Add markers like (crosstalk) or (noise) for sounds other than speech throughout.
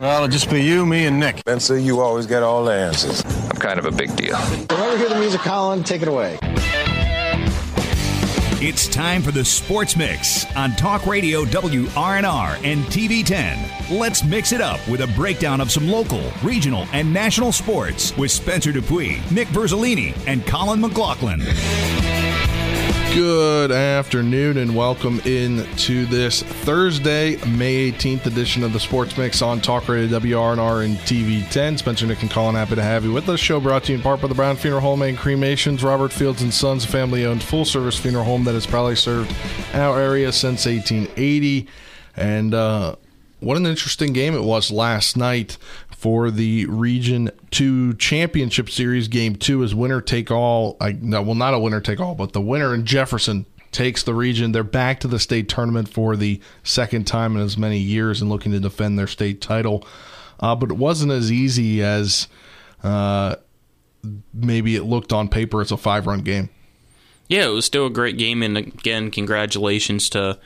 Well, it'll just be you, me, and Nick. Spencer, you always get all the answers. I'm kind of a big deal. Whenever you hear the music, Colin, take it away. It's time for the Sports Mix on Talk Radio WRNR and TV10. Let's mix it up with a breakdown of some local, regional, and national sports with Spencer Dupuis, Nick Verzolini, and Colin McLaughlin. Good afternoon and welcome in to this Thursday, May 18th edition of the Sports Mix on Talk Radio WRNR and TV10. Spencer, Nick, and Colin, happy to have you with us. Show brought to you in part by the Brown Funeral Home and Cremations. Robert Fields and Sons, a family owned full service funeral home that has probably served our area since 1880. And uh, what an interesting game it was last night for the Region 2 Championship Series. Game 2 is winner take all. I, no, well, not a winner take all, but the winner in Jefferson takes the region. They're back to the state tournament for the second time in as many years and looking to defend their state title. Uh, but it wasn't as easy as uh, maybe it looked on paper. It's a five run game. Yeah, it was still a great game. And again, congratulations to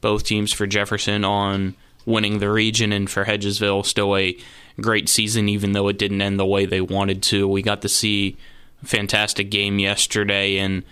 both teams for Jefferson on winning the region and for Hedgesville. Still a great season, even though it didn't end the way they wanted to. We got to see a fantastic game yesterday and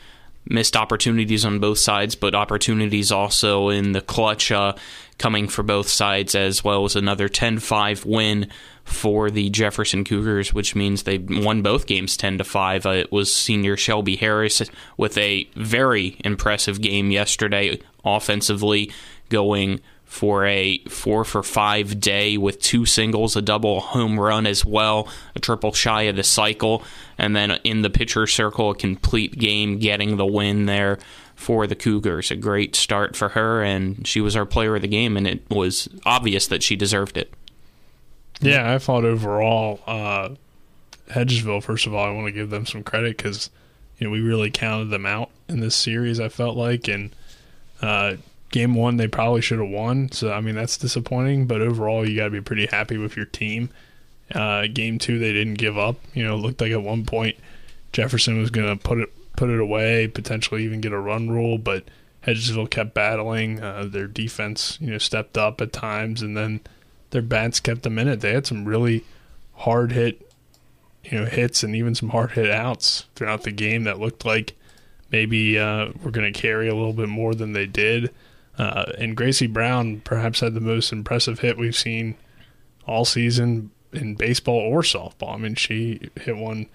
missed opportunities on both sides, but opportunities also in the clutch uh, coming for both sides, as well as another 10 5 win for the Jefferson Cougars, which means they won both games 10 to 5. Uh, it was senior Shelby Harris with a very impressive game yesterday offensively, going for a four for five day with two singles, a double home run as well, a triple shy of the cycle, and then in the pitcher circle, a complete game getting the win there for the Cougars. A great start for her, and she was our player of the game, and it was obvious that she deserved it. Yeah, I thought overall, uh, Hedgesville, first of all, I want to give them some credit because you know we really counted them out in this series. I felt like, and uh, game one they probably should have won. So I mean that's disappointing. But overall, you got to be pretty happy with your team. Uh, game two they didn't give up. You know, looked like at one point Jefferson was going to put it put it away, potentially even get a run rule, but Hedgesville kept battling. Uh, their defense, you know, stepped up at times, and then their bats kept them in it. They had some really hard hit, you know, hits and even some hard hit outs throughout the game that looked like maybe uh, we're going to carry a little bit more than they did. Uh, and Gracie Brown perhaps had the most impressive hit we've seen all season in baseball or softball. I mean, she hit one,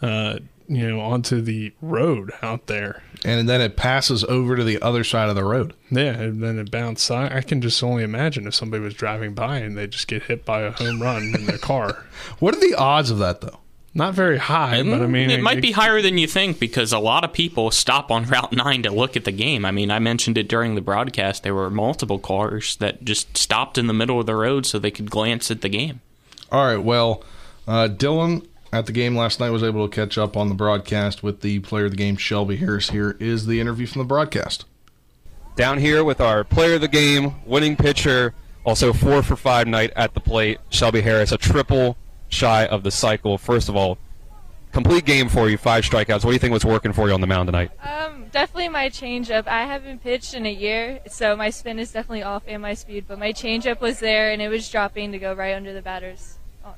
uh, you know, onto the road out there. And then it passes over to the other side of the road. Yeah, and then it bounced. I, I can just only imagine if somebody was driving by and they just get hit by a home run in their car. (laughs) What are the odds of that, though? Not very high, but I mean, it, it might be higher than you think because a lot of people stop on (laughs) Route 9 to look at the game. I mean, I mentioned it during the broadcast. There were multiple cars that just stopped in the middle of the road so they could glance at the game. All right, well, uh, Dylan at the game last night was able to catch up on the broadcast with the player of the game, Shelby Harris. Here is the interview from the broadcast. Down here with our player of the game, winning pitcher, also four for five night at the plate, Shelby Harris, a triple shy of the cycle. First of all, complete game for you, five strikeouts. What do you think was working for you on the mound tonight? Um, definitely my changeup. I haven't pitched in a year, so my spin is definitely off and my speed. But my changeup was there, and it was dropping to go right under the batters, oh,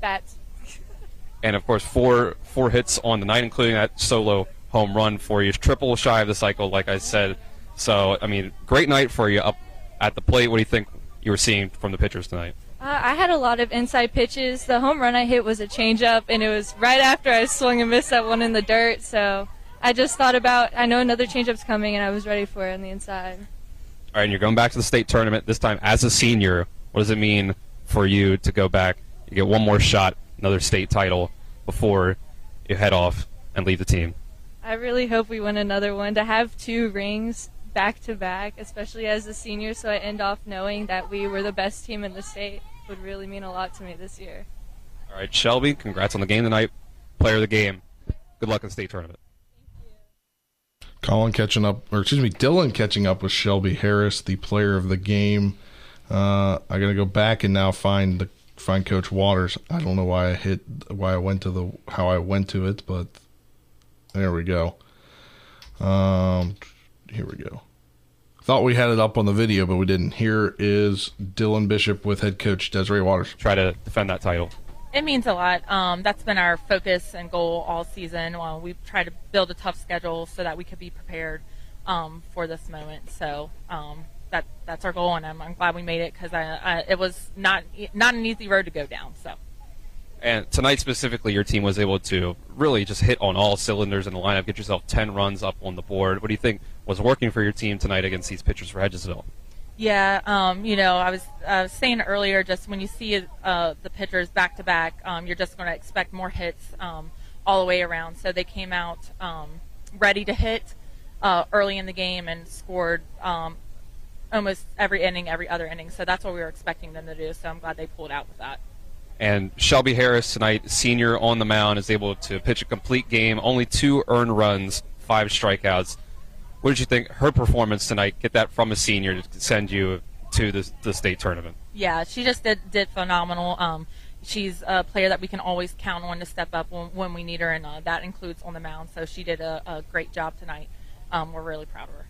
bats. (laughs) and of course, four four hits on the night, including that solo home run for you, triple shy of the cycle, like I said. So, I mean, great night for you up at the plate. What do you think you were seeing from the pitchers tonight? Uh, I had a lot of inside pitches. The home run I hit was a changeup, and it was right after I swung and missed that one in the dirt. So I just thought about, I know another changeup's coming, and I was ready for it on the inside. All right, and you're going back to the state tournament this time as a senior. What does it mean for you to go back? You get one more shot, another state title before you head off and leave the team. I really hope we win another one. To have two rings back to back, especially as a senior, so I end off knowing that we were the best team in the state would really mean a lot to me this year. All right, Shelby, congrats on the game tonight. Player of the game. Good luck in the state tournament. Colin catching up, or excuse me, Dylan catching up with Shelby Harris, the player of the game. Uh, I got to go back and now find the find Coach Waters. I don't know why I hit why I went to the how I went to it, but there we go. Um, here we go. Thought we had it up on the video, but we didn't. Here is Dylan Bishop with head coach Desiree Waters. Try to defend that title. It means a lot. Um, that's been our focus and goal all season. Well, we've tried to build a tough schedule so that we could be prepared um, for this moment. So um, that that's our goal, and I'm, I'm glad we made it because it was not not an easy road to go down. So. And tonight specifically, your team was able to really just hit on all cylinders in the lineup, get yourself 10 runs up on the board. What do you think was working for your team tonight against these pitchers for Hedgesville? Yeah, um, you know, I was, I was saying earlier, just when you see uh, the pitchers back to back, um, you're just going to expect more hits um, all the way around. So they came out um, ready to hit uh, early in the game and scored um, almost every inning, every other inning. So that's what we were expecting them to do. So I'm glad they pulled out with that. And Shelby Harris tonight, senior on the mound, is able to pitch a complete game, only two earned runs, five strikeouts. What did you think her performance tonight? Get that from a senior to send you to the, the state tournament. Yeah, she just did did phenomenal. Um, she's a player that we can always count on to step up when, when we need her, and uh, that includes on the mound. So she did a, a great job tonight. Um, we're really proud of her.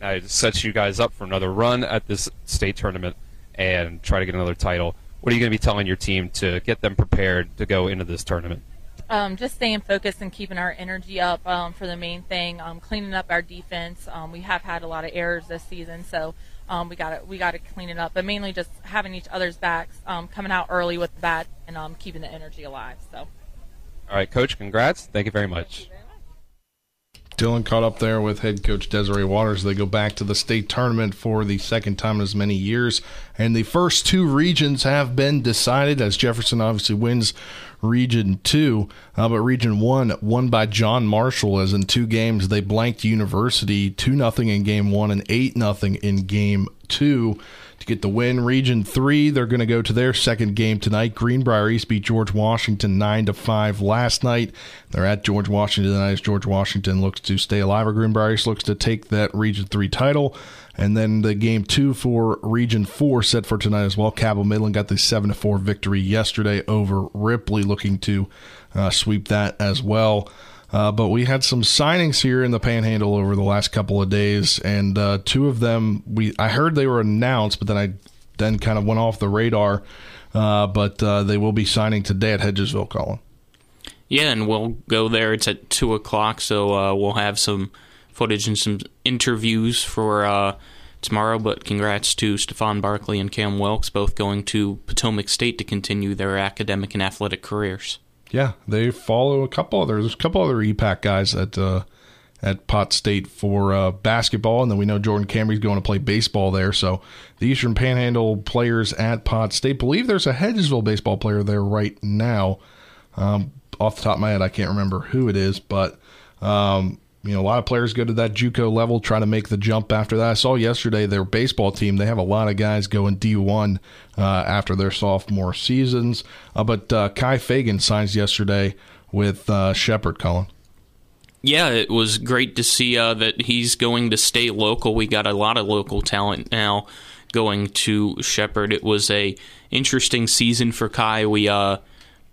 Now it sets you guys up for another run at this state tournament and try to get another title what are you going to be telling your team to get them prepared to go into this tournament? Um, just staying focused and keeping our energy up um, for the main thing. Um, cleaning up our defense. Um, we have had a lot of errors this season, so um, we got to we got to clean it up. But mainly just having each other's backs, um, coming out early with the bat, and keeping the energy alive. So. All right, Coach. Congrats. Thank you very much. Dylan caught up there with head coach Desiree Waters. They go back to the state tournament for the second time in as many years. And the first two regions have been decided as Jefferson obviously wins Region 2. Uh, but Region 1 won by John Marshall as in two games they blanked University 2 0 in game 1 and 8 0 in game 2 to get the win. Region three, they're going to go to their second game tonight. Greenbrier East beat George Washington nine to five last night. They're at George Washington tonight as George Washington looks to stay alive, or Greenbrier East looks to take that Region three title. And then the game two for Region Four set for tonight as well. Cabell Midland got the seven to four victory yesterday over Ripley, looking to uh, sweep that as well. Uh, but we had some signings here in the Panhandle over the last couple of days, and uh, two of them we I heard they were announced, but then I then kind of went off the radar. Uh, but uh, they will be signing today at Hedgesville, Colin. Yeah, and we'll go there. It's at two o'clock, so uh, we'll have some footage and some interviews for uh, tomorrow. But congrats to Stefan Barkley and Cam Wilkes, both going to Potomac State to continue their academic and athletic careers. Yeah, they follow a couple other there's a couple other EPAC guys at uh, at Pot State for uh, basketball, and then we know Jordan Camry's going to play baseball there. So the Eastern Panhandle players at Pot State believe there's a Hedgesville baseball player there right now. Um, off the top of my head, I can't remember who it is, but um, you know, a lot of players go to that JUCO level, try to make the jump after that. I saw yesterday their baseball team; they have a lot of guys going D1 uh, after their sophomore seasons. Uh, but uh, Kai Fagan signs yesterday with uh, Shepherd. Colin. Yeah, it was great to see uh, that he's going to stay local. We got a lot of local talent now going to Shepherd. It was a interesting season for Kai. We uh,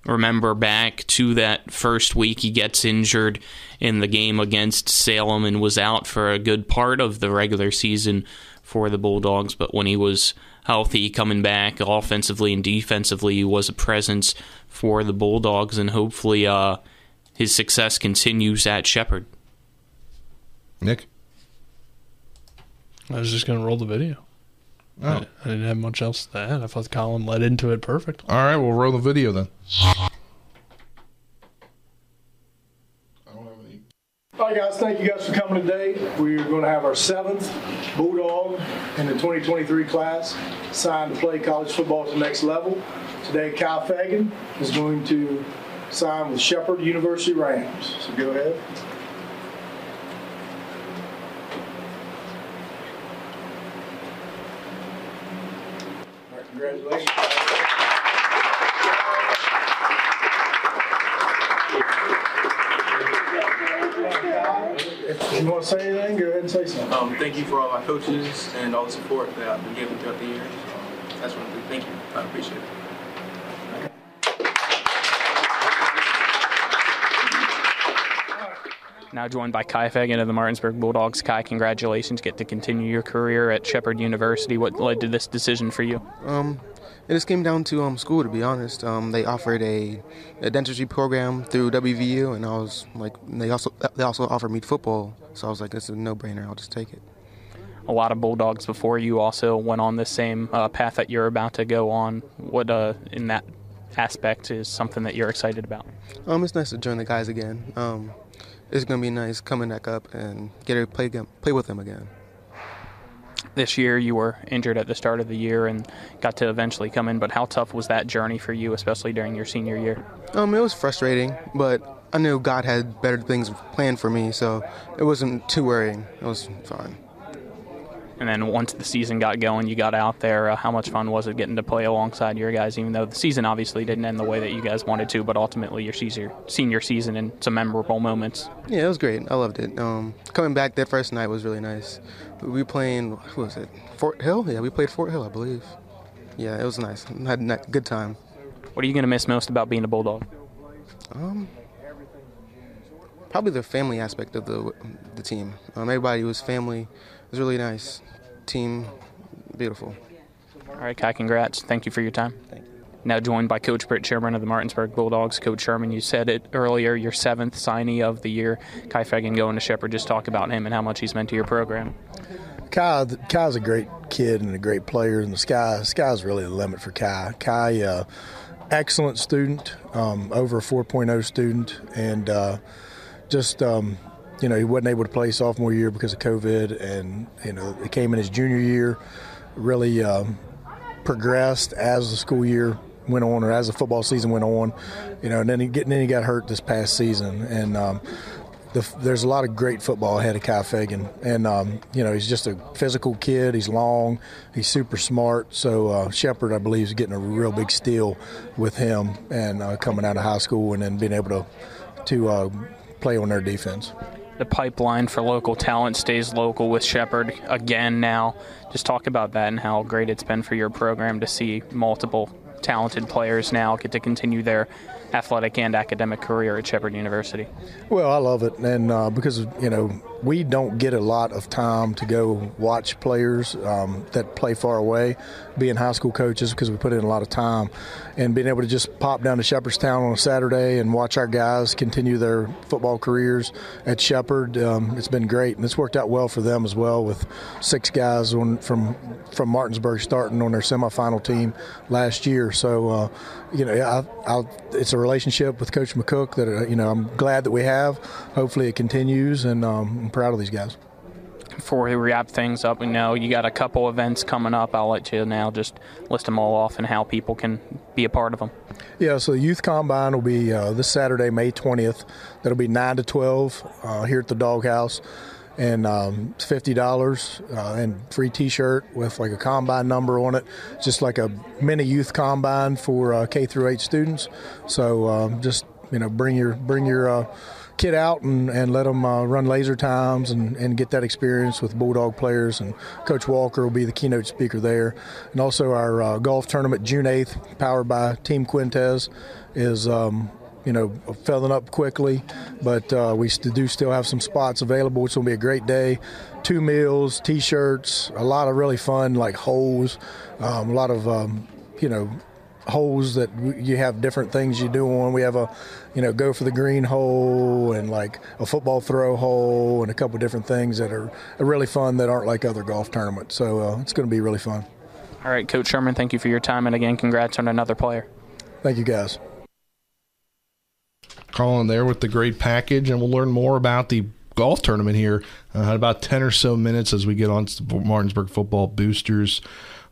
remember back to that first week he gets injured in the game against Salem and was out for a good part of the regular season for the Bulldogs. But when he was healthy, coming back offensively and defensively, he was a presence for the Bulldogs, and hopefully uh, his success continues at Shepherd. Nick? I was just going to roll the video. Oh. I, I, didn't have much else to add. I thought Colin led into it perfect. All right, we'll roll the video then. All right, guys, thank you guys for coming today. We're going to have our seventh Bulldog in the 2023 class signed to play college football to the next level. Today, Kyle Fagan is going to sign with Shepherd University Rams. So go ahead. Congratulations. If you want to say anything, go ahead and say something. Um, thank you for all my coaches and all the support that I've been given throughout the years. That's what I do. Thank you. I appreciate it. Now joined by Kai Fagan of the Martinsburg Bulldogs. Kai, congratulations. Get to continue your career at Shepherd University. What led to this decision for you? Um, it just came down to um, school, to be honest. Um, they offered a, a, dentistry program through WVU, and I was like, they also they also offered me football, so I was like, this is a no-brainer. I'll just take it. A lot of Bulldogs before you also went on the same uh, path that you're about to go on. What uh, in that aspect is something that you're excited about? Um, it's nice to join the guys again. Um, it's gonna be nice coming back up and get to play play with them again. This year, you were injured at the start of the year and got to eventually come in. But how tough was that journey for you, especially during your senior year? Um, it was frustrating, but I knew God had better things planned for me, so it wasn't too worrying. It was fine. And then once the season got going, you got out there. Uh, how much fun was it getting to play alongside your guys? Even though the season obviously didn't end the way that you guys wanted to, but ultimately your senior senior season and some memorable moments. Yeah, it was great. I loved it. Um, coming back that first night was really nice. We were playing. Who was it? Fort Hill. Yeah, we played Fort Hill, I believe. Yeah, it was nice. I had a good time. What are you going to miss most about being a bulldog? Um, probably the family aspect of the the team. Um, everybody was family. It was really nice team, beautiful. All right, Kai, congrats. Thank you for your time. Thank you. Now joined by Coach Britt Sherman of the Martinsburg Bulldogs. Coach Sherman, you said it earlier, your seventh signee of the year. Kai Fagan going to Shepherd. Just talk about him and how much he's meant to your program. Kai, Kai's a great kid and a great player, and the sky sky's really the limit for Kai. Kai, uh, excellent student, um, over a 4.0 student, and uh, just um, you know, he wasn't able to play sophomore year because of COVID, and you know, it came in his junior year, really um, progressed as the school year went on, or as the football season went on, you know, and then he get, then he got hurt this past season, and um, the, there's a lot of great football ahead of Kai Fagan, and um, you know, he's just a physical kid. He's long, he's super smart. So uh, Shepherd, I believe, is getting a real big steal with him, and uh, coming out of high school, and then being able to to uh, play on their defense the pipeline for local talent stays local with Shepherd again now. Just talk about that and how great it's been for your program to see multiple talented players now get to continue their athletic and academic career at Shepherd University. Well, I love it, and uh, because you know we don't get a lot of time to go watch players um, that play far away, being high school coaches, because we put in a lot of time, and being able to just pop down to Shepherdstown on a Saturday and watch our guys continue their football careers at Shepherd. Um, it's been great, and it's worked out well for them as well. With six guys on, from from Martinsburg starting on their semifinal team last year, so uh, you know I, I, it's a relationship with Coach McCook that uh, you know I'm glad that we have. Hopefully, it continues, and um, I'm proud of these guys. Before we wrap things up, we know you got a couple events coming up. I'll let you now just list them all off and how people can be a part of them. Yeah, so the Youth Combine will be uh, this Saturday, May 20th. That'll be 9 to 12 uh, here at the Doghouse. And um, fifty dollars uh, and free T-shirt with like a combine number on it, just like a mini youth combine for uh, K through eight students. So um, just you know, bring your bring your uh, kid out and, and let them uh, run laser times and, and get that experience with Bulldog players. And Coach Walker will be the keynote speaker there. And also our uh, golf tournament June 8th, powered by Team Quintez, is. Um, you know, filling up quickly, but uh, we do still have some spots available, It's going to be a great day. Two meals, T-shirts, a lot of really fun like holes, um, a lot of um, you know holes that you have different things you do on. We have a, you know, go for the green hole and like a football throw hole and a couple different things that are, are really fun that aren't like other golf tournaments. So uh, it's going to be really fun. All right, Coach Sherman, thank you for your time. And again, congrats on another player. Thank you, guys. Colin there with the great package, and we'll learn more about the golf tournament here uh, in about 10 or so minutes as we get on to the Martinsburg football boosters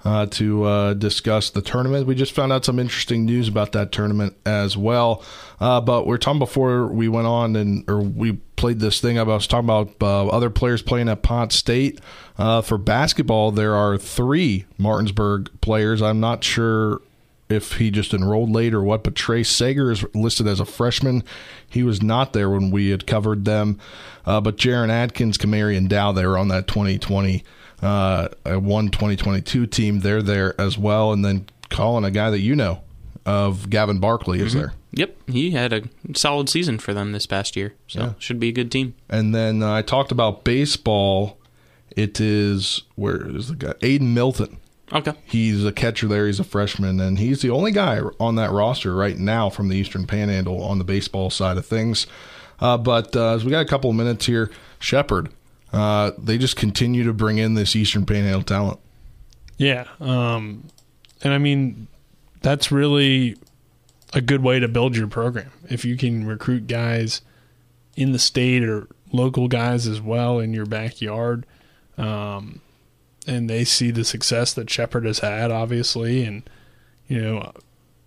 uh, to uh, discuss the tournament. We just found out some interesting news about that tournament as well. Uh, but we are talking before we went on and or we played this thing. I was talking about uh, other players playing at Pot State. Uh, for basketball, there are three Martinsburg players. I'm not sure if he just enrolled late or what, but Trey Sager is listed as a freshman. He was not there when we had covered them. Uh, but Jaron Adkins, Kamari, and Dow, they were on that 2020 uh, one 2022 team. They're there as well. And then Colin, a guy that you know, of Gavin Barkley is Mhm. there. Yep, he had a solid season for them this past year, so Yeah. should be a good team. And then uh, I talked about baseball. It is where is the guy? Aiden Milton. Okay. He's a catcher there. He's a freshman, and he's the only guy on that roster right now from the Eastern Panhandle on the baseball side of things. Uh, but uh, as we got a couple of minutes here, Shepherd, uh, they just continue to bring in this Eastern Panhandle talent. Yeah. Um, and I mean, that's really a good way to build your program. If you can recruit guys in the state or local guys as well in your backyard, um, and they see the success that Shepherd has had, obviously, and you know,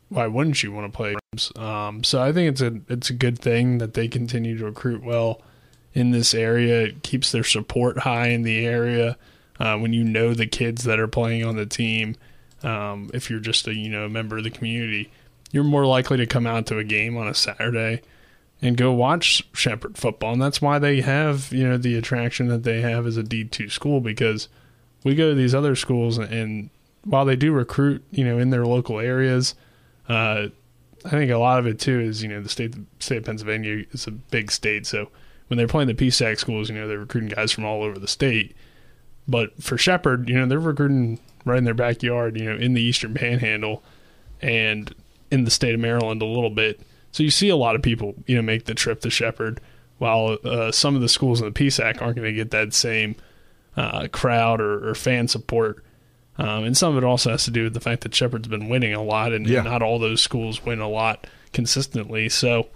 why wouldn't you want to play? Um, so I think it's a it's a good thing that they continue to recruit well in this area. It keeps their support high in the area. Uh, when you know the kids that are playing on the team, um, if you're just a you know member of the community, you're more likely to come out to a game on a Saturday and go watch Shepherd football, and that's why they have you know the attraction that they have as a D two school because we go to these other schools and, while they do recruit you know in their local areas, uh, I think a lot of it too is you know the state the state of Pennsylvania is a big state, so when they're playing the PSAC schools, you know they're recruiting guys from all over the state. But for Shepherd, you know they're recruiting right in their backyard, you know in the Eastern Panhandle, and in the state of Maryland a little bit. So you see a lot of people, you know, make the trip to Shepherd, while uh, some of the schools in the PSAC aren't going to get that same uh, crowd or, or fan support. Um, and some of it also has to do with the fact that Shepherd's been winning a lot, and, and Yeah. not all those schools win a lot consistently. So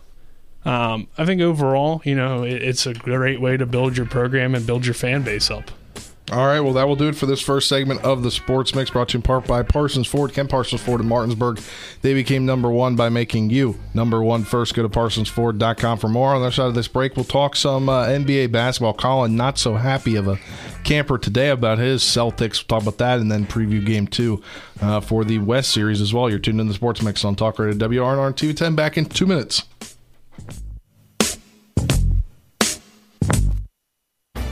um, I think overall, you know, it, it's a great way to build your program and build your fan base up. All right, well, that will do it for this first segment of the Sports Mix, brought to you in part by Parsons Ford. Ken Parsons Ford in Martinsburg. They became number one by making you number one first. Go to parsonsford.com for more. On the other side of this break, we'll talk some uh, NBA basketball. Colin, not so happy of a camper today about his Celtics. We'll talk about that and then preview game two uh, for the West Series as well. You're tuned in the Sports Mix on Talk Radio WRNR TV10. Back in two minutes.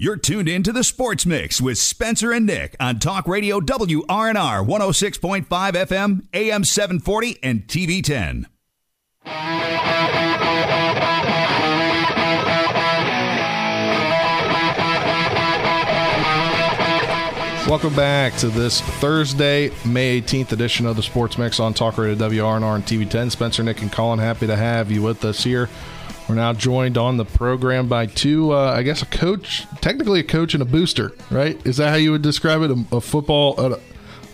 You're tuned in to the Sports Mix with Spencer and Nick on Talk Radio WRNR 106.5 FM, AM 740, and TV 10. Welcome back to this Thursday, May 18th edition of the Sports Mix on Talk Radio WRNR and TV10. Spencer, Nick, and Colin, happy to have you with us here. We're now joined on the program by two, uh, I guess, a coach, technically a coach and a booster, right? Is that how you would describe it? A, a football, a,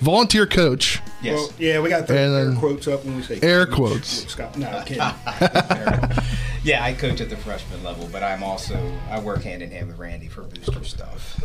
volunteer coach. Yes. Well, yeah, we got the And air quotes up when we say Air coach. quotes. Scott, no, kidding. (laughs) Yeah, I coach at the freshman level, but I'm also I work hand in hand with Randy for booster stuff.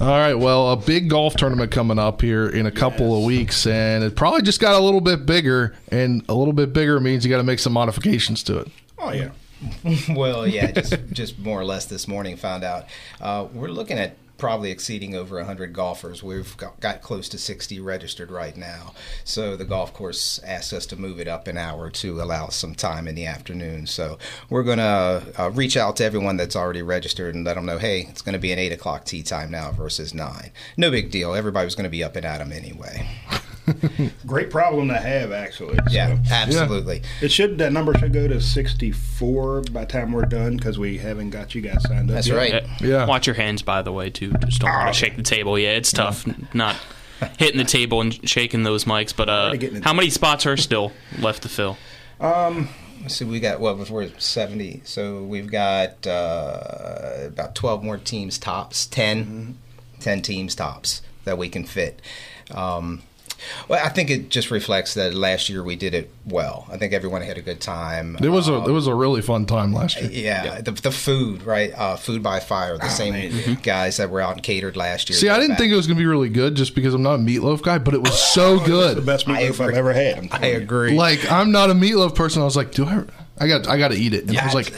All right, well, a big golf tournament coming up here in a couple of weeks, and it probably just got a little bit bigger, and a little bit bigger means you got to make some modifications to it. Oh yeah. (laughs) well, yeah, just just more or less this morning found out uh, we're looking at probably exceeding over 100 golfers. We've got, got close to 60 registered right now. So the golf course asked us to move it up an hour to allow some time in the afternoon. So we're going to uh, reach out to everyone that's already registered and let them know, hey, it's going to be an 8 o'clock tee time now versus 9. No big deal. Everybody was going to be up and at 'em anyway. (laughs) (laughs) Great problem to have, actually. Yeah, So- absolutely. It should that number should go to 64 by the time we're done because we haven't got you guys signed up. That's yet. Right. Yeah. Watch your hands, by the way, too. Just don't want to shake the table. Yeah, it's tough not hitting the table and shaking those mics. But uh, Already getting it. how many spots are (laughs) still left to fill? Um, see. we got what well, we're seventy. So we've got uh, about twelve more teams tops, 10, 10 teams tops that we can fit. Um, well, I think it just reflects that last year we did it well. I think everyone had a good time. It was a it was a really fun time last year. Yeah, The, the food, right? Uh, food by fire. The same guys that were out and catered last year. See, I didn't back. think it was going to be really good just because I'm not a meatloaf guy, but it was so good. the best meatloaf I've ever had. I'm agree. Like I'm not a meatloaf person. I was like, do I? I got I got to eat it. And I was like,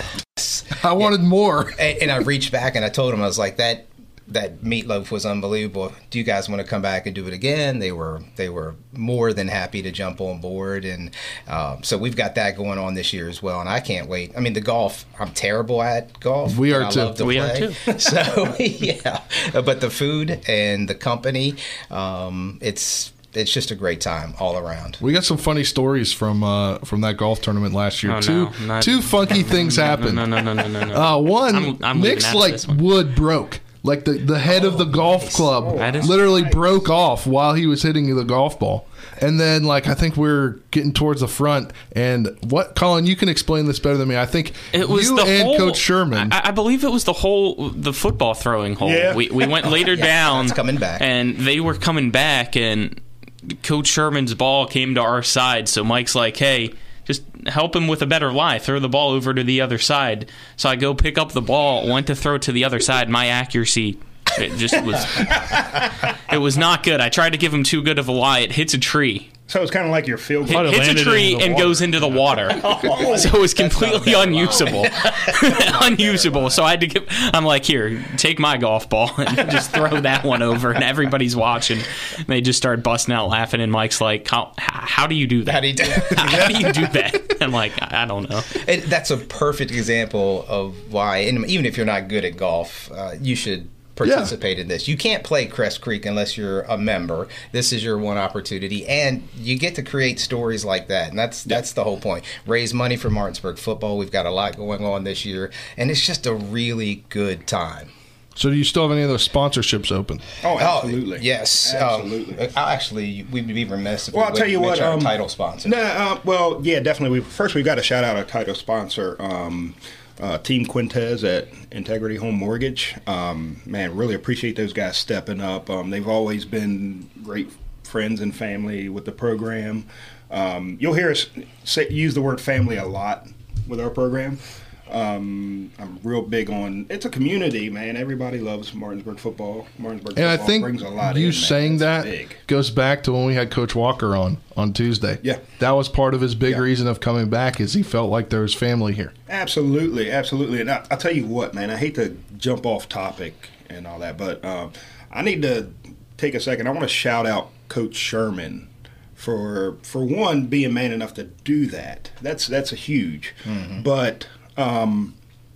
I wanted more. and, and I reached back and I told him I was like that that meatloaf was unbelievable. Do you guys want to come back and do it again? They were they were more than happy to jump on board, and um, so we've got that going on this year as well. And I can't wait. I mean, the golf I'm terrible at golf. We are and I too. Love to We are play. too. (laughs) so (laughs) yeah, but the food and the company, um, it's it's just a great time all around. We got some funny stories from uh, from that golf tournament last year. Oh, two no, not- two funky things (laughs) no, no, happened. no, no, no, no, no, no. Uh, one, I'm- I'm Nick's like this wood broke. Like the, the head of the oh, golf club oh, literally broke off while he was hitting the golf ball. And then like I think we're getting towards the front and what Colin, you can explain this better than me. I think It was you the and whole, Coach Sherman. I, I believe it was the whole the football throwing hole. Yeah. We we went later (laughs) Yeah, down, that's coming back. and they were coming back, and Coach Sherman's ball came to our side. So Mike's like, "Hey, just help him with a better lie. Throw the ball over to the other side." So I go pick up the ball, went to throw to the other side. My accuracy. It just was. (laughs) it was not good. I tried to give him too good of a lie. It hits a tree. So it's kind of like your field Hit, goal. hits a tree and goes into the water. (laughs) (laughs) so it was completely unusable. (laughs) unusable. So I had to give. I'm like, here, take my golf ball and just throw that one over. And everybody's watching. And they just start busting out laughing. And Mike's like, how, how do you do that? How do you do, how do you do that? I'm like, I I don't know. It, that's a perfect example of why, and even if you're not good at golf, uh, you should participate in this. You can't play Cress Creek unless you're a member. This is your one opportunity, and you get to create stories like that. And that's that's the whole point. Raise money for Martinsburg football. We've got a lot going on this year, and it's just a really good time. so do you still have any of those sponsorships open? Oh, absolutely. yes, Absolutely. Um, actually, we'd be remiss if Well, we I'll tell you what. mention Um, our title sponsor. No, uh, well, yeah, definitely. We, first, we've got to shout out our title sponsor, um, uh, Team Quintez at Integrity Home Mortgage. Um, man, really appreciate those guys stepping up. Um, they've always been great friends and family with the program. Um, you'll hear us say, use the word family a lot with our program. Um, I'm real big on it's a community, man. Everybody loves Martinsburg football. Martinsburg And I football think brings a lot you in, saying that big. goes back to when we had Coach Walker on on Tuesday. Yeah. that was part of his big reason of coming back is he felt like there was family here. Absolutely, absolutely. And I, I'll tell you what, man, I hate to jump off topic and all that, but um, I need to take a second. I want to shout out Coach Sherman for for one being man enough to do that. That's that's a huge. But um,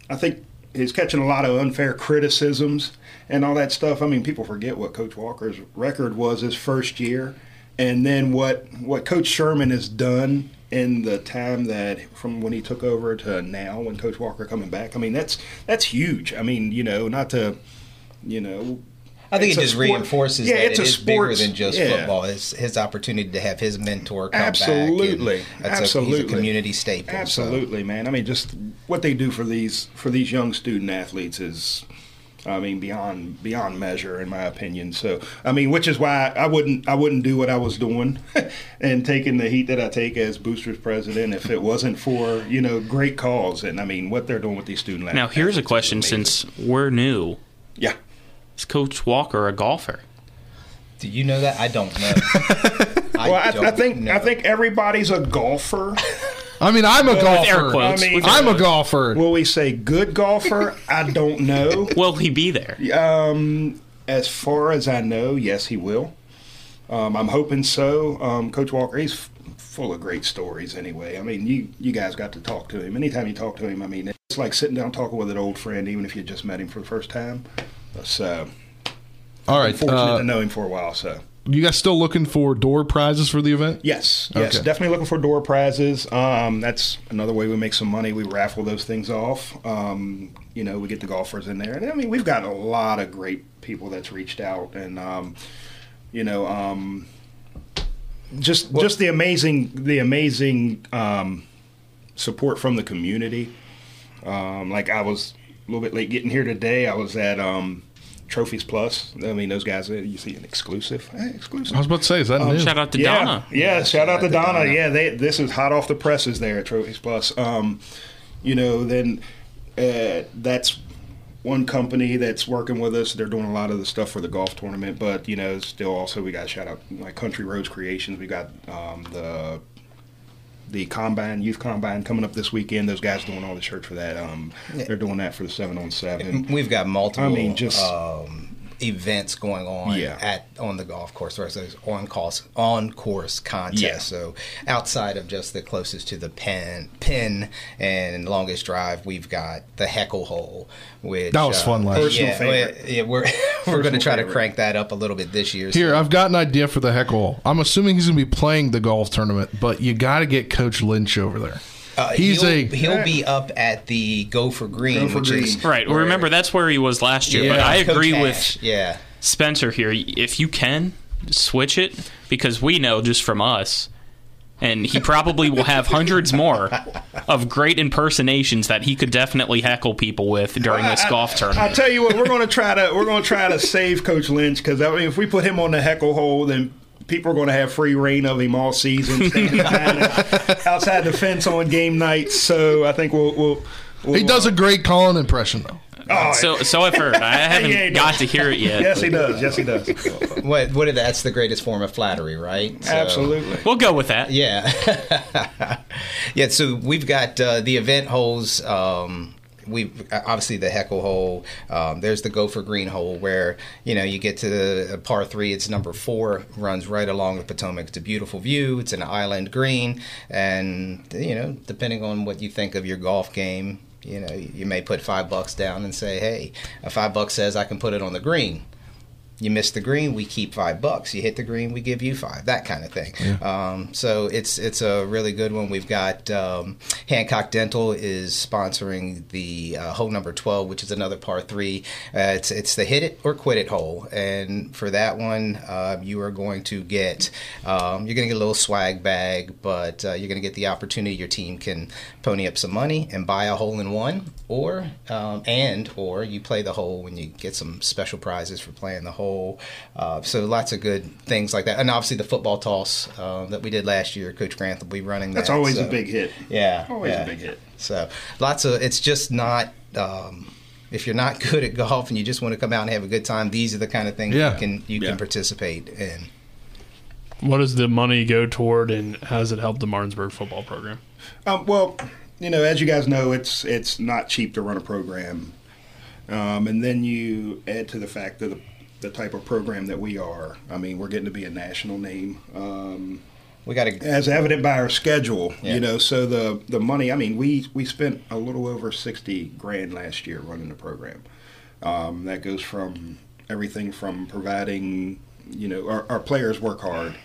I think he's catching a lot of unfair criticisms and all that stuff. I mean, people forget what Coach Walker's record was his first year, and then what what Coach Sherman has done in the time that from when he took over to now when Coach Walker coming back. I mean, that's that's huge. I mean, you know, not to you know. I think it's it just sport- reinforces yeah, that it's it a is bigger than just yeah. football. It's his opportunity to have his mentor come Absolutely, back. and that's absolutely, A, he's a community staple. so. Absolutely, man. I mean, just what they do for these for these young student athletes is I mean, beyond beyond measure, in my opinion. So, I mean, which is why I wouldn't I wouldn't do what I was doing (laughs) and taking the heat that I take as boosters president if it wasn't for you know great cause. And I mean, what they're doing with these student athletes. Now, here's a question since we're new. Yeah. Is Coach Walker a golfer? Do you know that? I don't know. (laughs) I well, I, I don't think know. I think everybody's a golfer. I mean, I'm a With golfer. quotes, I mean, I'm a golfer. Will we say good golfer? I don't know. (laughs) Will he be there? Um, as far as I know, yes, he will. Um, I'm hoping so. Um, Coach Walker, he's f- full of great stories. Anyway, I mean, you you guys got to talk to him. Anytime you talk to him, I mean, it's like sitting down talking with an old friend, even if you just met him for the first time. So, All right. fortunate uh, to know him for a while. So. you guys still looking for door prizes for the event? Yes, yes, Okay. definitely looking for door prizes. Um, that's another way we make some money. We raffle those things off. Um, you know, we get the golfers in there, and I mean, we've got a lot of great people that's reached out, and um, you know, um, just just the amazing the amazing um, support from the community. Um, like I was a little bit late getting here today. I was at um, Trophies Plus. I mean, those guys. uh, You see an exclusive, Hey, exclusive. I was about to say, is that Um, new? Shout out to yeah, Donna. Yeah, shout, out to Donna. Yeah, they this is hot off the presses there at Trophies Plus. Um, you know, then uh, that's one company that's working with us. They're doing a lot of the stuff for the golf tournament, but you know, still also we got to shout out like Country Roads Creations. We got um, the the combine, youth combine coming up this weekend. Those guys doing all the shirts for that. Um, They're doing that for the seven on seven. We've got multiple. I mean, just um, events going on Yeah. at on the golf course. Right, so there's on course on course contest. Yeah. So outside of just the closest to the pin pin and longest drive, we've got the heckle hole. Which That was fun uh, last yeah, year. Personal we- Yeah, we're (laughs) we're going to try to crank that up a little bit this year. Here, I've got an idea for the heckle. hole. I'm assuming he's going to be playing the golf tournament, but you got to get Coach Lynch over there. Uh, he's he'll, a he'll be up at the Go for Green, which is Right. Well, remember that's where he was last year. But Yeah. I Coach agree Ash, with yeah. Spencer here. If you can switch it, because we know just from us, and he probably will have hundreds more of great impersonations that he could definitely heckle people with during this I- golf I tournament. tell you what, we're going to try to we're going to try to save Coach Lynch because I mean, if we put him on the heckle hole, then people are going to have free reign of him all season, standing (laughs) outside the fence on game nights. So I think we'll. we'll, we'll he does a great Colin impression, though. Oh, so so I've heard. I (laughs) haven't Yeah, got does. to hear it yet. Yes, he does. Yes, he does. (laughs) what what that's the greatest form of flattery, right? So- Absolutely. We'll go with that. Yeah. yeah, so we've got uh, the event holes. Um, we obviously the heckle hole. Um, there's the go for green hole where you know you get to the par three. It's number four, runs right along the Potomac. It's a beautiful view. It's an island green, and you know depending on what you think of your golf game, you know you may put five bucks down and say, hey, a five bucks says I can put it on the green you miss the green, we keep five bucks. You hit the green, we give you five. That kind of thing. Um, so it's it's a really good one. We've got um, Hancock Dental is sponsoring the uh, hole number twelve, which is another par three. Uh, it's it's the hit it or quit it hole, and for that one, uh, you are going to get um, you're going to get a little swag bag, but uh, you're going to get the opportunity. Your team can pony up some money and buy a hole in one, or um, and or you play the hole when you get some special prizes for playing the hole. Uh, so lots of good things like that, and obviously the football toss uh, that we did last year. Coach Grant will be running that. That's always so- a big hit. Yeah, Always yeah. a big hit. So lots of it's just not. Um, if you're not (laughs) good at golf and you just want to come out and have a good time, these are the kind of things Yeah. you can you Yeah. can participate in. What does the money go toward, and how does it help the Martinsburg football program? Um, well, you know, as you guys know, it's it's not cheap to run a program, um, and then you add to the fact that the, the type of program that we are. I mean, we're getting to be a national name. Um, we got to, as evident by our schedule. Yeah. You know, so the the money. I mean, we we spent a little over sixty grand last year running the program. Um, that goes from everything from providing. You know, our, our players work hard.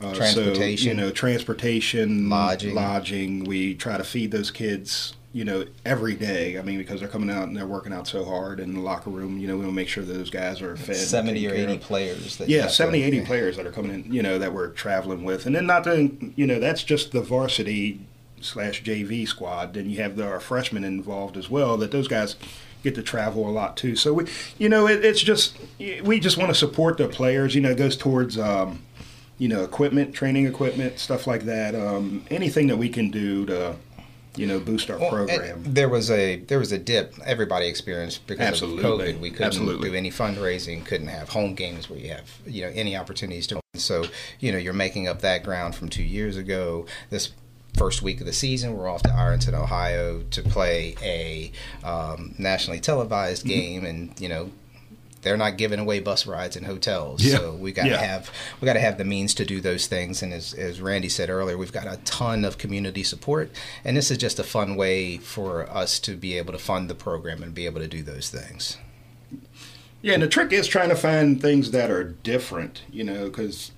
Uh, So, Transportation. you know, transportation, Lodging. lodging. We try to feed those kids, you know, every day. I mean, because they're coming out and they're working out so hard in the locker room. You know, we want to make sure those guys are fed. 70 or 80 of. players that yeah, have to- 70, 80 yeah. (laughs) players that are coming in, you know, that we're traveling with. And then not to, you know, that's just the varsity slash JV squad. Then you have the, our freshmen involved as well, that those guys, get to travel a lot too. So we, you know, it, it's just we just want to support the players. You know, it goes towards. Um, you know, equipment, training equipment, stuff like that. Um, anything that we can do to, you know, boost our Well, program. There was a there was a dip everybody experienced because Absolutely. of COVID. We couldn't Absolutely. do any fundraising, couldn't have home games where you have you know any opportunities to. So you know you're making up that ground from two years ago. This first week of the season, we're off to Ironton, Ohio, to play a um, nationally televised Mm-hmm. game, and you know. They're not giving away bus rides and hotels, Yeah. so we got to Yeah. have we got to have the means to do those things. And as, as Randy said earlier, we've got a ton of community support, and this is just a fun way for us to be able to fund the program and be able to do those things. Yeah, and the trick is trying to find things that are different, you know, because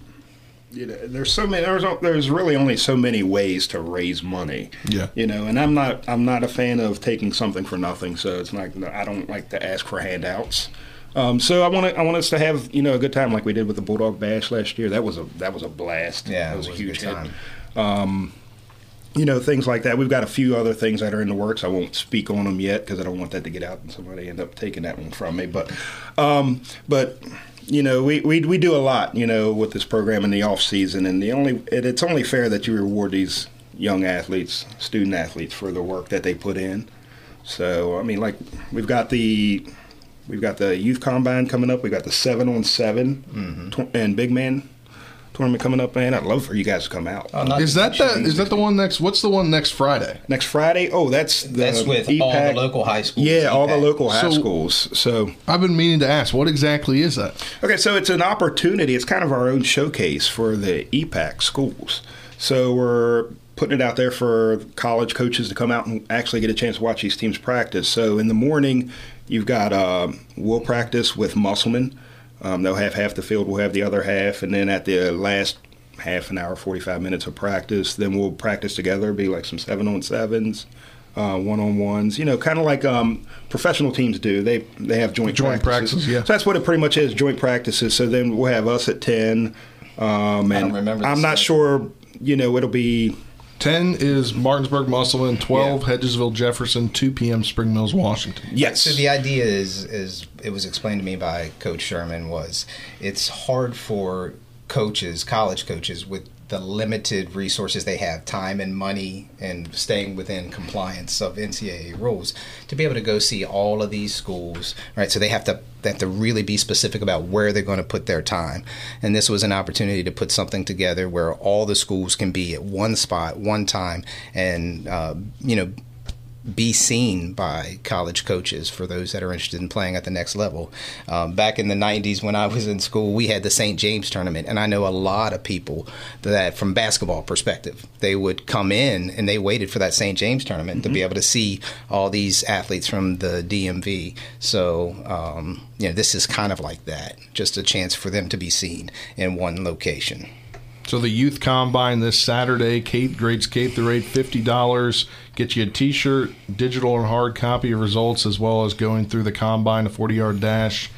you know, there's so many. There's there's really only so many ways to raise money. Yeah. You know, and I'm not I'm not a fan of taking something for nothing. So it's not I don't like to ask for handouts. Um, so I want to I want us to have you know a good time like we did with the Bulldog Bash last year. That was a that was a blast. Yeah, that was, it a was a huge hit. time. Um, you know things like that. We've got a few other things that are in the works. I won't speak on them yet because I don't want that to get out and somebody end up taking that one from me. But um, but you know we, we we do a lot you know with this program in the off season, and the only it, it's only fair that you reward these young athletes, student athletes, for the work that they put in. So I mean, like we've got the we've got the youth combine coming up. We've got the seven on 7 mm-hmm. tw- and big man tournament coming up. Man, I'd love for you guys to come out. Uh, is that the is that the one next? What's the one next Friday? Next Friday? Oh, that's the That's with all the local high schools. Yeah, all the local high So- schools. So I've been meaning to ask, what exactly is that? Okay, so it's an opportunity. It's kind of our own showcase for the EPAC schools. So we're putting it out there for college coaches to come out and actually get a chance to watch these teams practice. So in the morning, you've got um, we'll practice with Musselman. Um, they'll have half the field, we'll have the other half, and then at the last half an hour, 45 minutes of practice, then we'll practice together, be like some seven on sevens. Uh, one-on-ones, you know, kind of like um, professional teams do. They they have joint Joint practices, yeah. So that's what it pretty much is, joint practices. So then we'll have us at ten. Um, and don't remember I'm not sure. You know, it'll be 10 is Martinsburg, Musselman. 12, Hedgesville, Jefferson. 2 p.m. Spring Mills, Washington. yes. So the idea is, is it was explained to me by Coach Sherman was it's hard for coaches, college coaches, with the limited resources they have, time and money, and staying within compliance of NCAA rules, to be able to go see all of these schools, right? So they have to they have to really be specific about where they're going to put their time. And this was an opportunity to put something together where all the schools can be at one spot, one time, and uh, you know be seen by college coaches for those that are interested in playing at the next level. Um, back in the 90s when I was in school, we had the St. James tournament, and I know a lot of people that, from basketball perspective, they would come in and they waited for that St. James tournament to be able to see all these athletes from the DMV. So, um, you know, this is kind of like that, just a chance for them to be seen in one location. So the youth combine this Saturday, K grades K through eight, fifty dollars. Get you a T-shirt, digital and hard copy of results, as well as going through the combine, a forty-yard dash,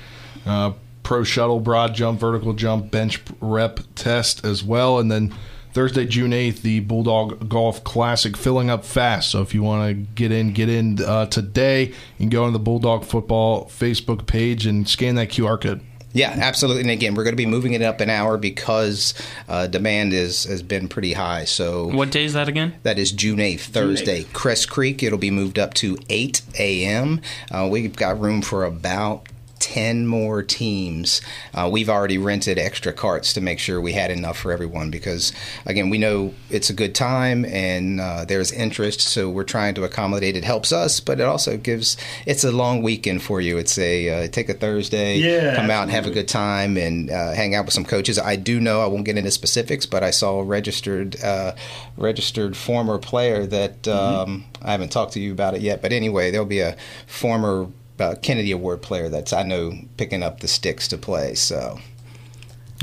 uh, pro shuttle, broad jump, vertical jump, bench rep test as well, and then Thursday, June eighth, the Bulldog Golf Classic filling up fast. So if you want to get in, get in uh, today. You can go on the Bulldog Football Facebook page and scan that QR code. Yeah, absolutely. And again, we're going to be moving it up an hour because uh, demand is has been pretty high. So What day is that again? that is June eighth, Thursday. Cress Creek. It'll be moved up to eight a.m. Uh, we've got room for about. 10 more teams. Uh, we've already rented extra carts to make sure we had enough for everyone because, again, we know it's a good time and uh, there's interest, so we're trying to accommodate. It helps us, but it also gives it's a long weekend for you. It's a uh, take a Thursday, Yeah, come out and have a good time and uh, hang out with some coaches. I do know I won't get into specifics, but I saw a registered uh, registered former player that um, I haven't talked to you about it yet. But anyway, there'll be a former uh, Kennedy Award player that's I know picking up the sticks to play. So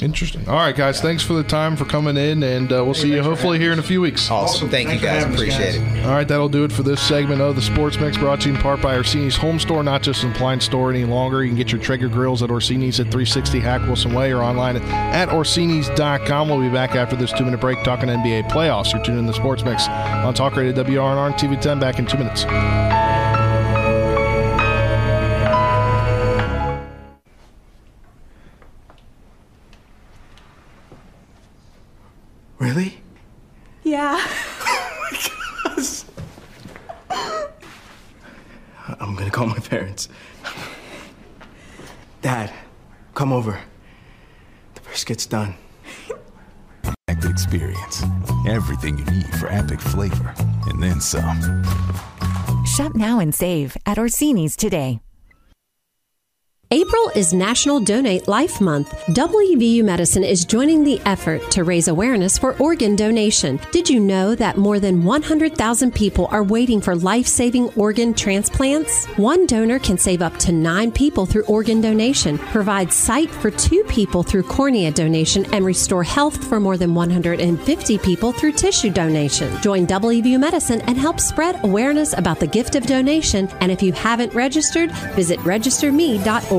Interesting. All right, guys. Thanks for the time for coming in, and uh, we'll see you hopefully here in a few weeks. awesome! Thank you guys, appreciate it. All right, that'll do it for this segment of the Sports Mix, brought to you in part by Orsini's Home Store, not just an appliance store any longer. You can get your Traeger grills at Orsini's at 360 Hack Wilson Way or online at Orsini's.com. We'll be back after this two-minute break talking NBA playoffs. You're tuning in the Sports Mix on Talk Radio WRNR and TV 10. Back in two minutes. Yeah. (laughs) I'm gonna call my parents. Dad, come over. The brisket's done. Epic experience. Everything you need for epic flavor. And then some. Shop now and save at Orsini's today. April is National Donate Life Month. WVU Medicine is joining the effort to raise awareness for organ donation. Did you know that more than 100,000 people are waiting for life saving organ transplants? One donor can save up to nine people through organ donation, provide sight for two people through cornea donation, and restore health for more than 150 people through tissue donation. Join WVU Medicine and help spread awareness about the gift of donation. And if you haven't registered, visit registerme.org.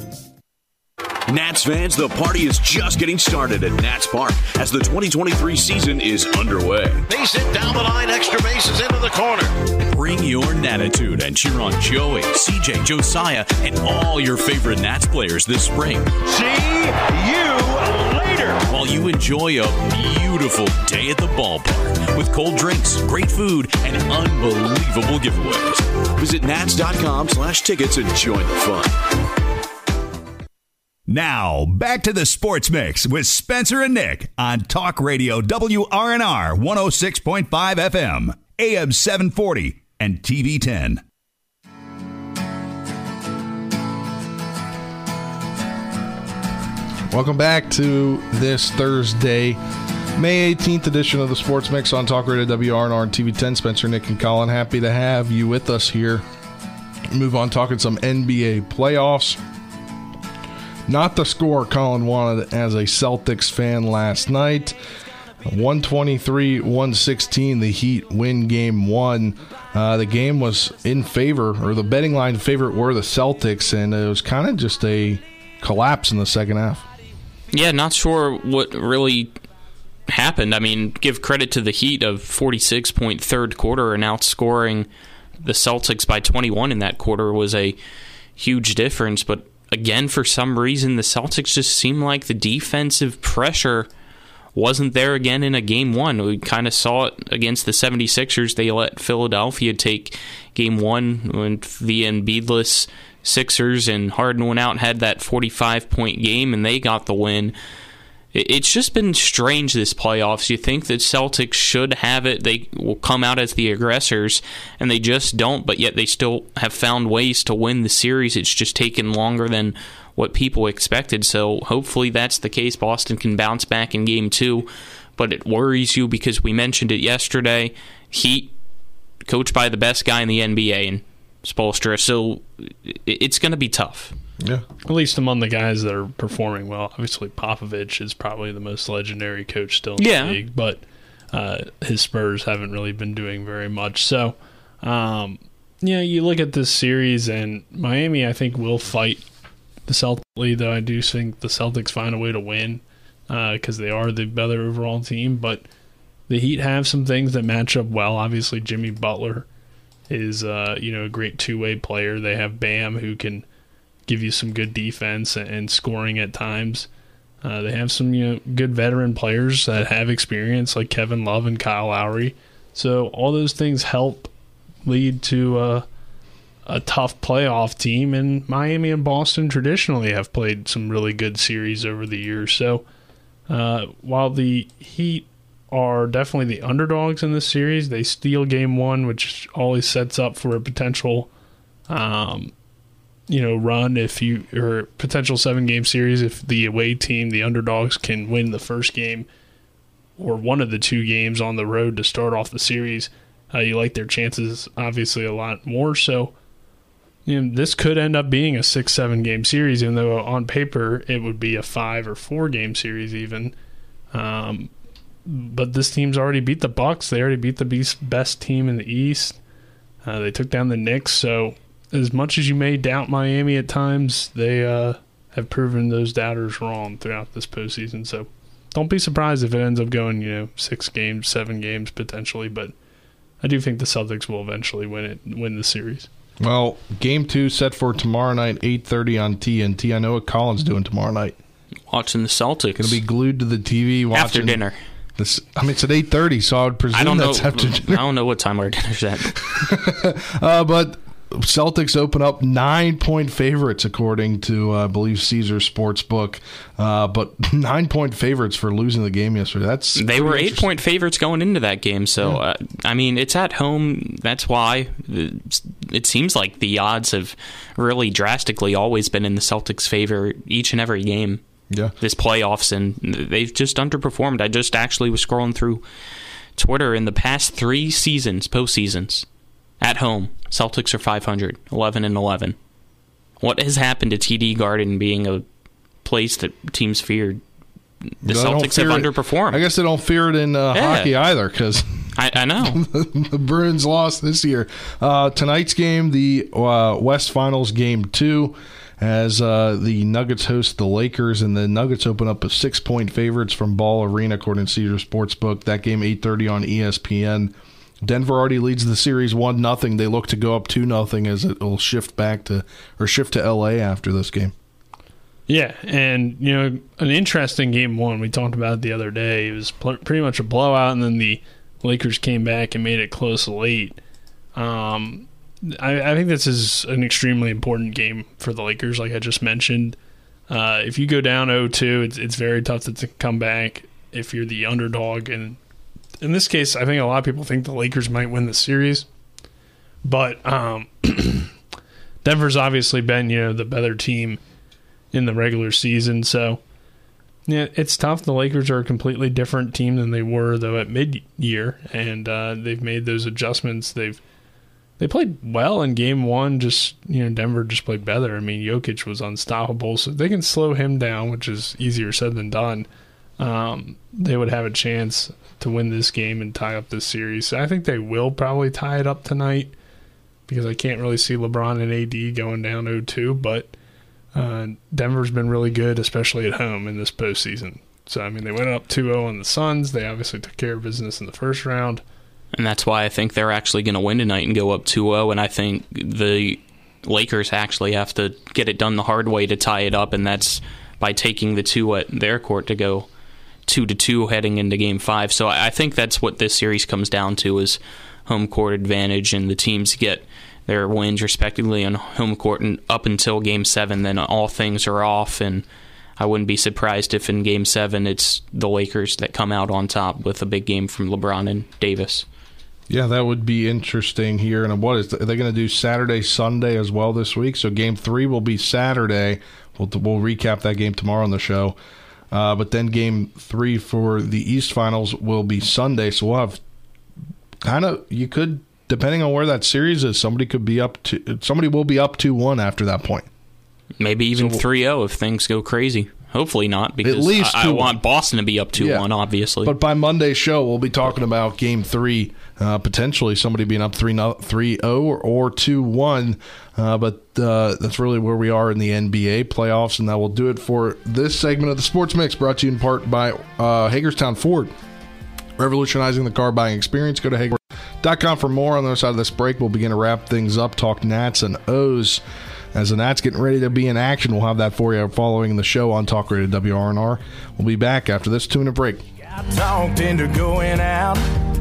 Nats fans, the party is just getting started at Nats Park as the 2023 season is underway. Base it down the line, extra bases into the corner. Bring your Natitude and cheer on Joey, CJ, Josiah, and all your favorite Nats players this spring. See you later. While you enjoy a beautiful day at the ballpark with cold drinks, great food, and unbelievable giveaways. Visit nats.com slash tickets and join the fun. Now, back to the Sports Mix with Spencer and Nick on Talk Radio WRNR 106.5 FM, AM 740, and TV 10. Welcome back to this Thursday, May 18th edition of the Sports Mix on Talk Radio WRNR and TV 10. Spencer, Nick, and Colin, happy to have you with us here. Move on talking some NBA playoffs. Not the score Colin wanted as a Celtics fan last night. 123 116, the Heat win game one. Uh, the game was in favor, or the betting line favorite were the Celtics, and it was kind of just a collapse in the second half. Yeah, not sure what really happened. I mean, give credit to the Heat of 46 point third quarter and outscoring the Celtics by 21 in that quarter was a huge difference. But again, for some reason, the Celtics just seemed like the defensive pressure wasn't there again in a game one. We kind of saw it against the 76ers. They let Philadelphia take game one when the Embiidless Sixers and Harden went out and had that 45 point game and they got the win. It's just been strange this playoffs. You think that Celtics should have it. They will come out as the aggressors, and they just don't, but yet they still have found ways to win the series. It's just taken longer than what people expected. So hopefully that's the case. Boston can bounce back in game two, but it worries you because we mentioned it yesterday. Heat, coached by the best guy in the NBA, and Spoelstra. So it's going to be tough. Yeah. At least among the guys that are performing well. Obviously, Popovich is probably the most legendary coach still in yeah. the league, but uh, his Spurs haven't really been doing very much. So, um, you know, you look at this series, and Miami, I think, will fight the Celtics, though I do think the Celtics find a way to win because uh, they are the better overall team. But the Heat have some things that match up well. Obviously, Jimmy Butler is, uh, you know, a great two way player. They have Bam who can give you some good defense and scoring at times. Uh, they have some you know good veteran players that have experience like Kevin Love and Kyle Lowry. So all those things help lead to a, a tough playoff team. And Miami and Boston traditionally have played some really good series over the years. So uh, while the Heat are definitely the underdogs in this series, they steal game one, which always sets up for a potential um, you know run if you or potential seven game series if the away team the underdogs can win the first game or one of the two games on the road to start off the series uh, you like their chances obviously a lot more so you know this could end up being a six seven game series even though on paper it would be a five or four game series even um, but this team's already beat the Bucks. They already beat the best team in the East. Uh, they took down the Knicks. So as much as you may doubt Miami at times, they uh, have proven those doubters wrong throughout this postseason. So don't be surprised if it ends up going, you know, six games, seven games potentially. But I do think the Celtics will eventually win it, win the series. Well, game two set for tomorrow night, eight thirty on TNT. I know what Colin's doing tomorrow night. Watching the Celtics. Gonna be glued to the TV watching after dinner. This, I mean, it's at eight thirty, so I would presume I don't that's know. after (laughs) dinner. I don't know what time our dinner's at. (laughs) uh, but Celtics open up nine point favorites according to uh, I believe Caesar Sportsbook, uh, but (laughs) nine point favorites for losing the game yesterday. That's they were eight point favorites going into that game. So uh, I mean, it's at home. That's why it seems like the odds have really drastically always been in the Celtics' favor each and every game. Yeah, this playoffs and they've just underperformed. I just actually was scrolling through Twitter in the past three seasons, postseasons at home. Celtics are 500, 11 and 11. What has happened to TD Garden being a place that teams feared? The Celtics have it. underperformed. I guess they don't fear it in uh, Yeah. hockey either because I, I know. (laughs) the Bruins lost this year. Uh, tonight's game, the uh, West Finals game two, as uh, the Nuggets host the Lakers, and the Nuggets open up as six point favorites from Ball Arena according to Caesar Sportsbook. That game eight thirty on ESPN. Denver already leads the series one nothing. They look to go up two nothing as it will shift back to or shift to L.A. after this game. Yeah, and you know, an interesting game one. We talked about it the other day. It was pl- pretty much a blowout, and then the Lakers came back and made it close late. Um, I, I think this is an extremely important game for the Lakers, like I just mentioned. Uh, if you go down 0-2, it's it's very tough to, to come back if you're the underdog. And in this case, I think a lot of people think the Lakers might win the series, but um, (clears throat) Denver's obviously been you know the better team in the regular season. So, yeah, it's tough. The Lakers are a completely different team than they were though at mid-year, and uh, they've made those adjustments. They've they played well in game one. Just you know, Denver just played better. I mean, Jokic was unstoppable, so they can slow him down, which is easier said than done. Um, they would have a chance to win this game and tie up this series. I think they will probably tie it up tonight because I can't really see LeBron and AD going down 0-2, but uh, Denver's been really good, especially at home in this postseason. So, I mean, they went up 2-0 on the Suns. They obviously took care of business in the first round. And that's why I think they're actually going to win tonight and go up 2-0 and I think the Lakers actually have to get it done the hard way to tie it up and that's by taking the two at their court to go 2 to 2 heading into game 5. So I think that's what this series comes down to is home court advantage and the teams get their wins respectively on home court and up until game 7 then all things are off and I wouldn't be surprised if in game 7 it's the Lakers that come out on top with a big game from LeBron and Davis. Yeah, that would be interesting here. And what is are they going to do Saturday, Sunday as well this week? So game three will be Saturday. We'll we'll recap that game tomorrow on the show. Uh, but then game three for the East Finals will be Sunday. So we'll have kind of you could depending on where that series is, somebody could be up to somebody will be up two one after that point. Maybe even So- 3 0 if things go crazy. Hopefully not, because at least I, I want Boston to be up 2 Yeah. 1, obviously. But by Monday's show, we'll be talking about Game Three, uh, potentially somebody being up 3 3 0 or, or two one. Uh, but uh, that's really where we are in the NBA playoffs, and that will do it for this segment of the Sports Mix, brought to you in part by uh, Hagerstown Ford, revolutionizing the car buying experience. Go to Hager.com for more. On the other side of this break, we'll begin to wrap things up, talk Nats and O's. As the Nats getting ready to be in action, we'll have that for you following the show on Talk Radio WRNR. We'll be back after this two-minute break.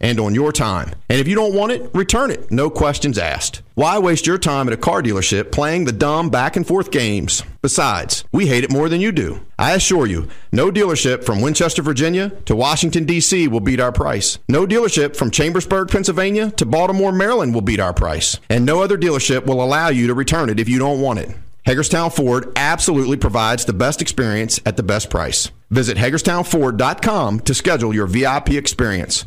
And on your time. And if you don't want it, return it. No questions asked. Why waste your time at a car dealership playing the dumb back and forth games? Besides, we hate it more than you do. I assure you, no dealership from Winchester, Virginia to Washington, D.C. will beat our price. No dealership from Chambersburg, Pennsylvania to Baltimore, Maryland will beat our price. And no other dealership will allow you to return it if you don't want it. Hagerstown Ford absolutely provides the best experience at the best price. Visit HagerstownFord.com to schedule your VIP experience.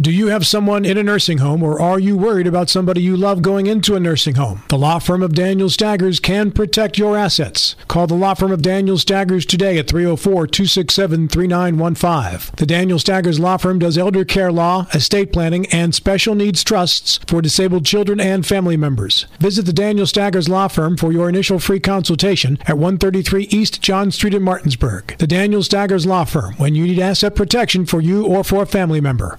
Do you have someone in a nursing home or are you worried about somebody you love going into a nursing home? The law firm of Daniel Staggers can protect your assets. Call the law firm of Daniel Staggers today at 304 267 3915. The Daniel Staggers Law Firm does elder care law, estate planning, and special needs trusts for disabled children and family members. Visit the Daniel Staggers Law Firm for your initial free consultation at 133 East John Street in Martinsburg. The Daniel Staggers Law Firm when you need asset protection for you or for a family member.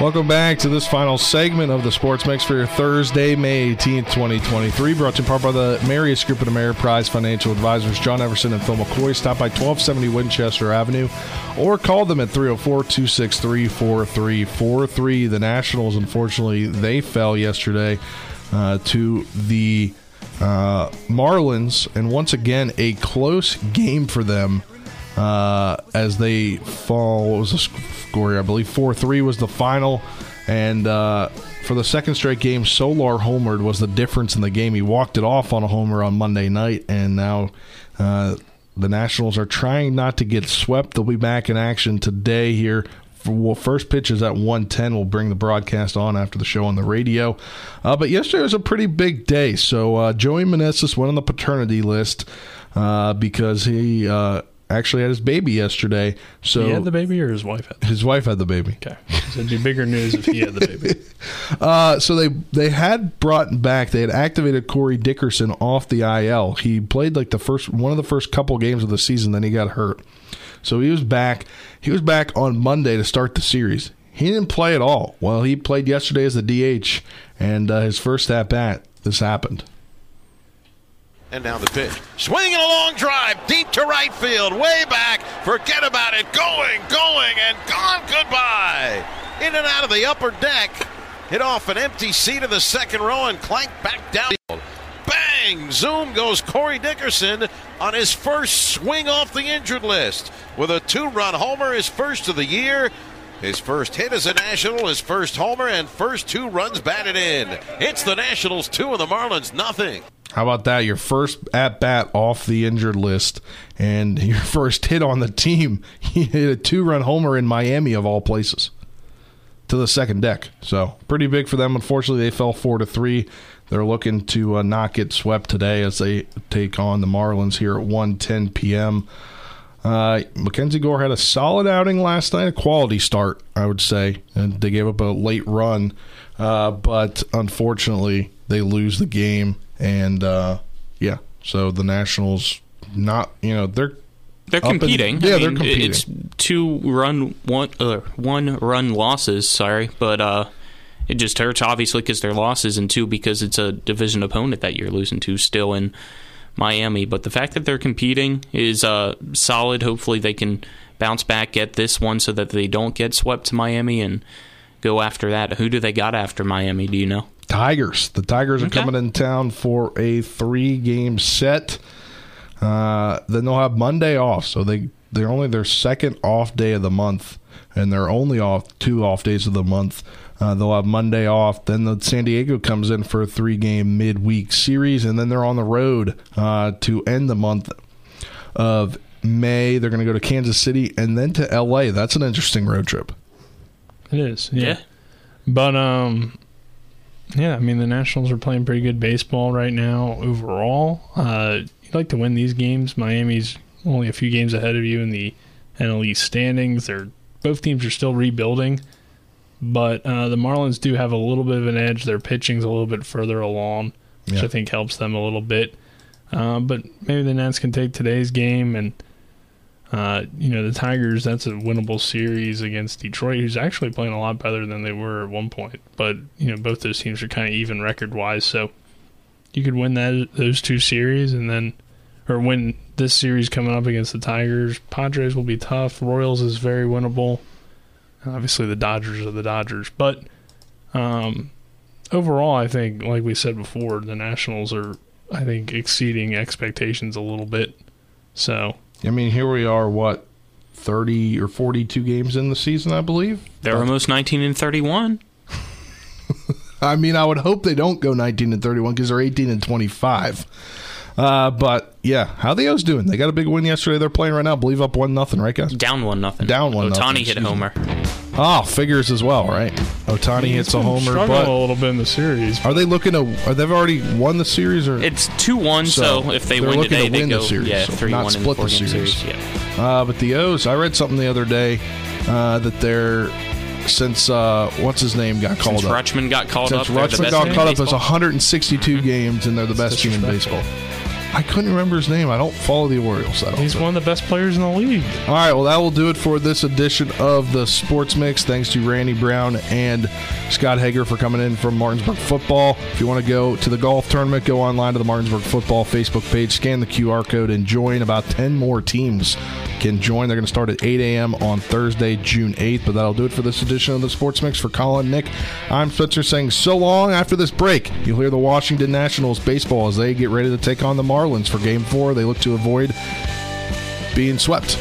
Welcome back to this final segment of the Sports Mix for your Thursday, May 18th, 2023. Brought to you in part by the Marius Group of Ameriprise Financial Advisors, John Everson and Phil McCoy. Stop by 1270 Winchester Avenue or call them at 304 263 4343. The Nationals, unfortunately, they fell yesterday uh, to the uh, Marlins, and once again, a close game for them uh, as they fall. What was score? I believe four three was the final, and uh, for the second straight game, Soler homered was the difference in the game. He walked it off on a homer on Monday night, and now. Uh, the Nationals are trying not to get swept. They'll be back in action today here well, first pitch is at 110. We'll bring the broadcast on after the show on the radio. Uh, but yesterday was a pretty big day. So uh, Joey Meneses went on the paternity list uh, because he uh, actually had his baby yesterday. So he had the baby, or his wife had. His wife had the baby. Okay, so it'd be bigger news if he had the baby. (laughs) uh, so they they had brought back. They had activated Corey Dickerson off the IL. He played like the first one of the first couple games of the season. Then he got hurt. So he was back. He was back on Monday to start the series. He didn't play at all. Well, he played yesterday as the DH, and uh, his first at bat, this happened. And now the pitch. Swinging a long drive deep to right field, way back. Forget about it. Going, going, and gone. Goodbye. In and out of the upper deck. Hit off an empty seat of the second row and clanked back down. Bang! Zoom goes Corey Dickerson on his first swing off the injured list with a two run homer, his first of the year. His first hit as a National, his first homer, and first two runs batted in. It's the Nationals two and the Marlins nothing. How about that? Your first at bat off the injured list and (laughs) your first hit on the team. (laughs) He hit a two run homer in Miami, of all places, to the second deck. So pretty big for them. Unfortunately, they fell four to three. They're looking to uh, not get swept today as they take on the Marlins here at 1:10 p.m. Uh, Mackenzie Gore had a solid outing last night, a quality start, I would say. And they gave up a late run, uh, but unfortunately, they lose the game. And uh, yeah, so the Nationals, not you know, they're they're competing. In, yeah, I mean, they're competing. It's two run one uh, one run losses. Sorry, but uh, it just hurts obviously because they're losses, and two because it's a division opponent that you're losing to still in Miami. But the fact that they're competing is uh, solid. Hopefully, they can bounce back, get this one, so that they don't get swept to Miami and go after that. Who do they got after Miami? Do you know? Tigers. The Tigers are Okay. coming in town for a three game set. Uh, then they'll have Monday off, so they they're only their second off day of the month, and they're only off two off days of the month. Uh, they'll have Monday off. Then the San Diego comes in for a three game midweek series, and then they're on the road uh, to end the month of May. They're going to go to Kansas City and then to L.A. That's an interesting road trip. It is, yeah. Yeah. But um, yeah, I mean the Nationals are playing pretty good baseball right now overall. Uh, you'd like to win these games. Miami's only a few games ahead of you in the NL East standings. They're both teams are still rebuilding, but uh, the Marlins do have a little bit of an edge. Their pitching's a little bit further along, which Yeah. I think helps them a little bit. Uh, but maybe the Nats can take today's game and uh, you know, the Tigers, that's a winnable series against Detroit, who's actually playing a lot better than they were at one point. But, you know, both those teams are kind of even record wise. So you could win that those two series and then, or win this series coming up against the Tigers. Padres will be tough. Royals is very winnable. Obviously, the Dodgers are the Dodgers. But um, overall, I think, like we said before, the Nationals are, I think, exceeding expectations a little bit. So I mean, here we are, what, 30 or 42 games in the season, I believe? They're almost 19 and 31. (laughs) I mean, I would hope they don't go 19 and 31 because they're 18 and 25. Uh, but yeah, how the O's doing? They got a big win yesterday. They're playing right now. I believe up one nothing, right, guys? Down one nothing. Down one. Ohtani nothing, hit a excuse me. homer. Oh, figures as well, right? Ohtani hits a homer, struggling but a little bit in the series. are they looking to? Are they've already won the series or? It's two one. So, if they they're win looking today, to they win go the series, yeah so three not one in split the the series. series. Yeah. Uh, but the O's, I read something the other day uh, that they're since uh, what's his name got called Since up. Rutschman got called since up, they're Rutschman got called up, it's baseball. 162 games and they're the best team in baseball. I couldn't remember his name. I don't follow the Orioles. That He's often. one of the best players in the league. All right, well, that will do it for this edition of the Sports Mix. Thanks to Randy Brown and Scott Hager for coming in from Martinsburg Football. If you want to go to the golf tournament, go online to the Martinsburg Football Facebook page, scan the QR code, and join. About 10 more teams can join. They're going to start at 8 a.m. on Thursday, June 8th. But that'll do it for this edition of the Sports Mix. For Colin, Nick, I'm Spencer saying so long. After this break, you'll hear the Washington Nationals baseball as they get ready to take on the Marlins for game four. They look to avoid being swept.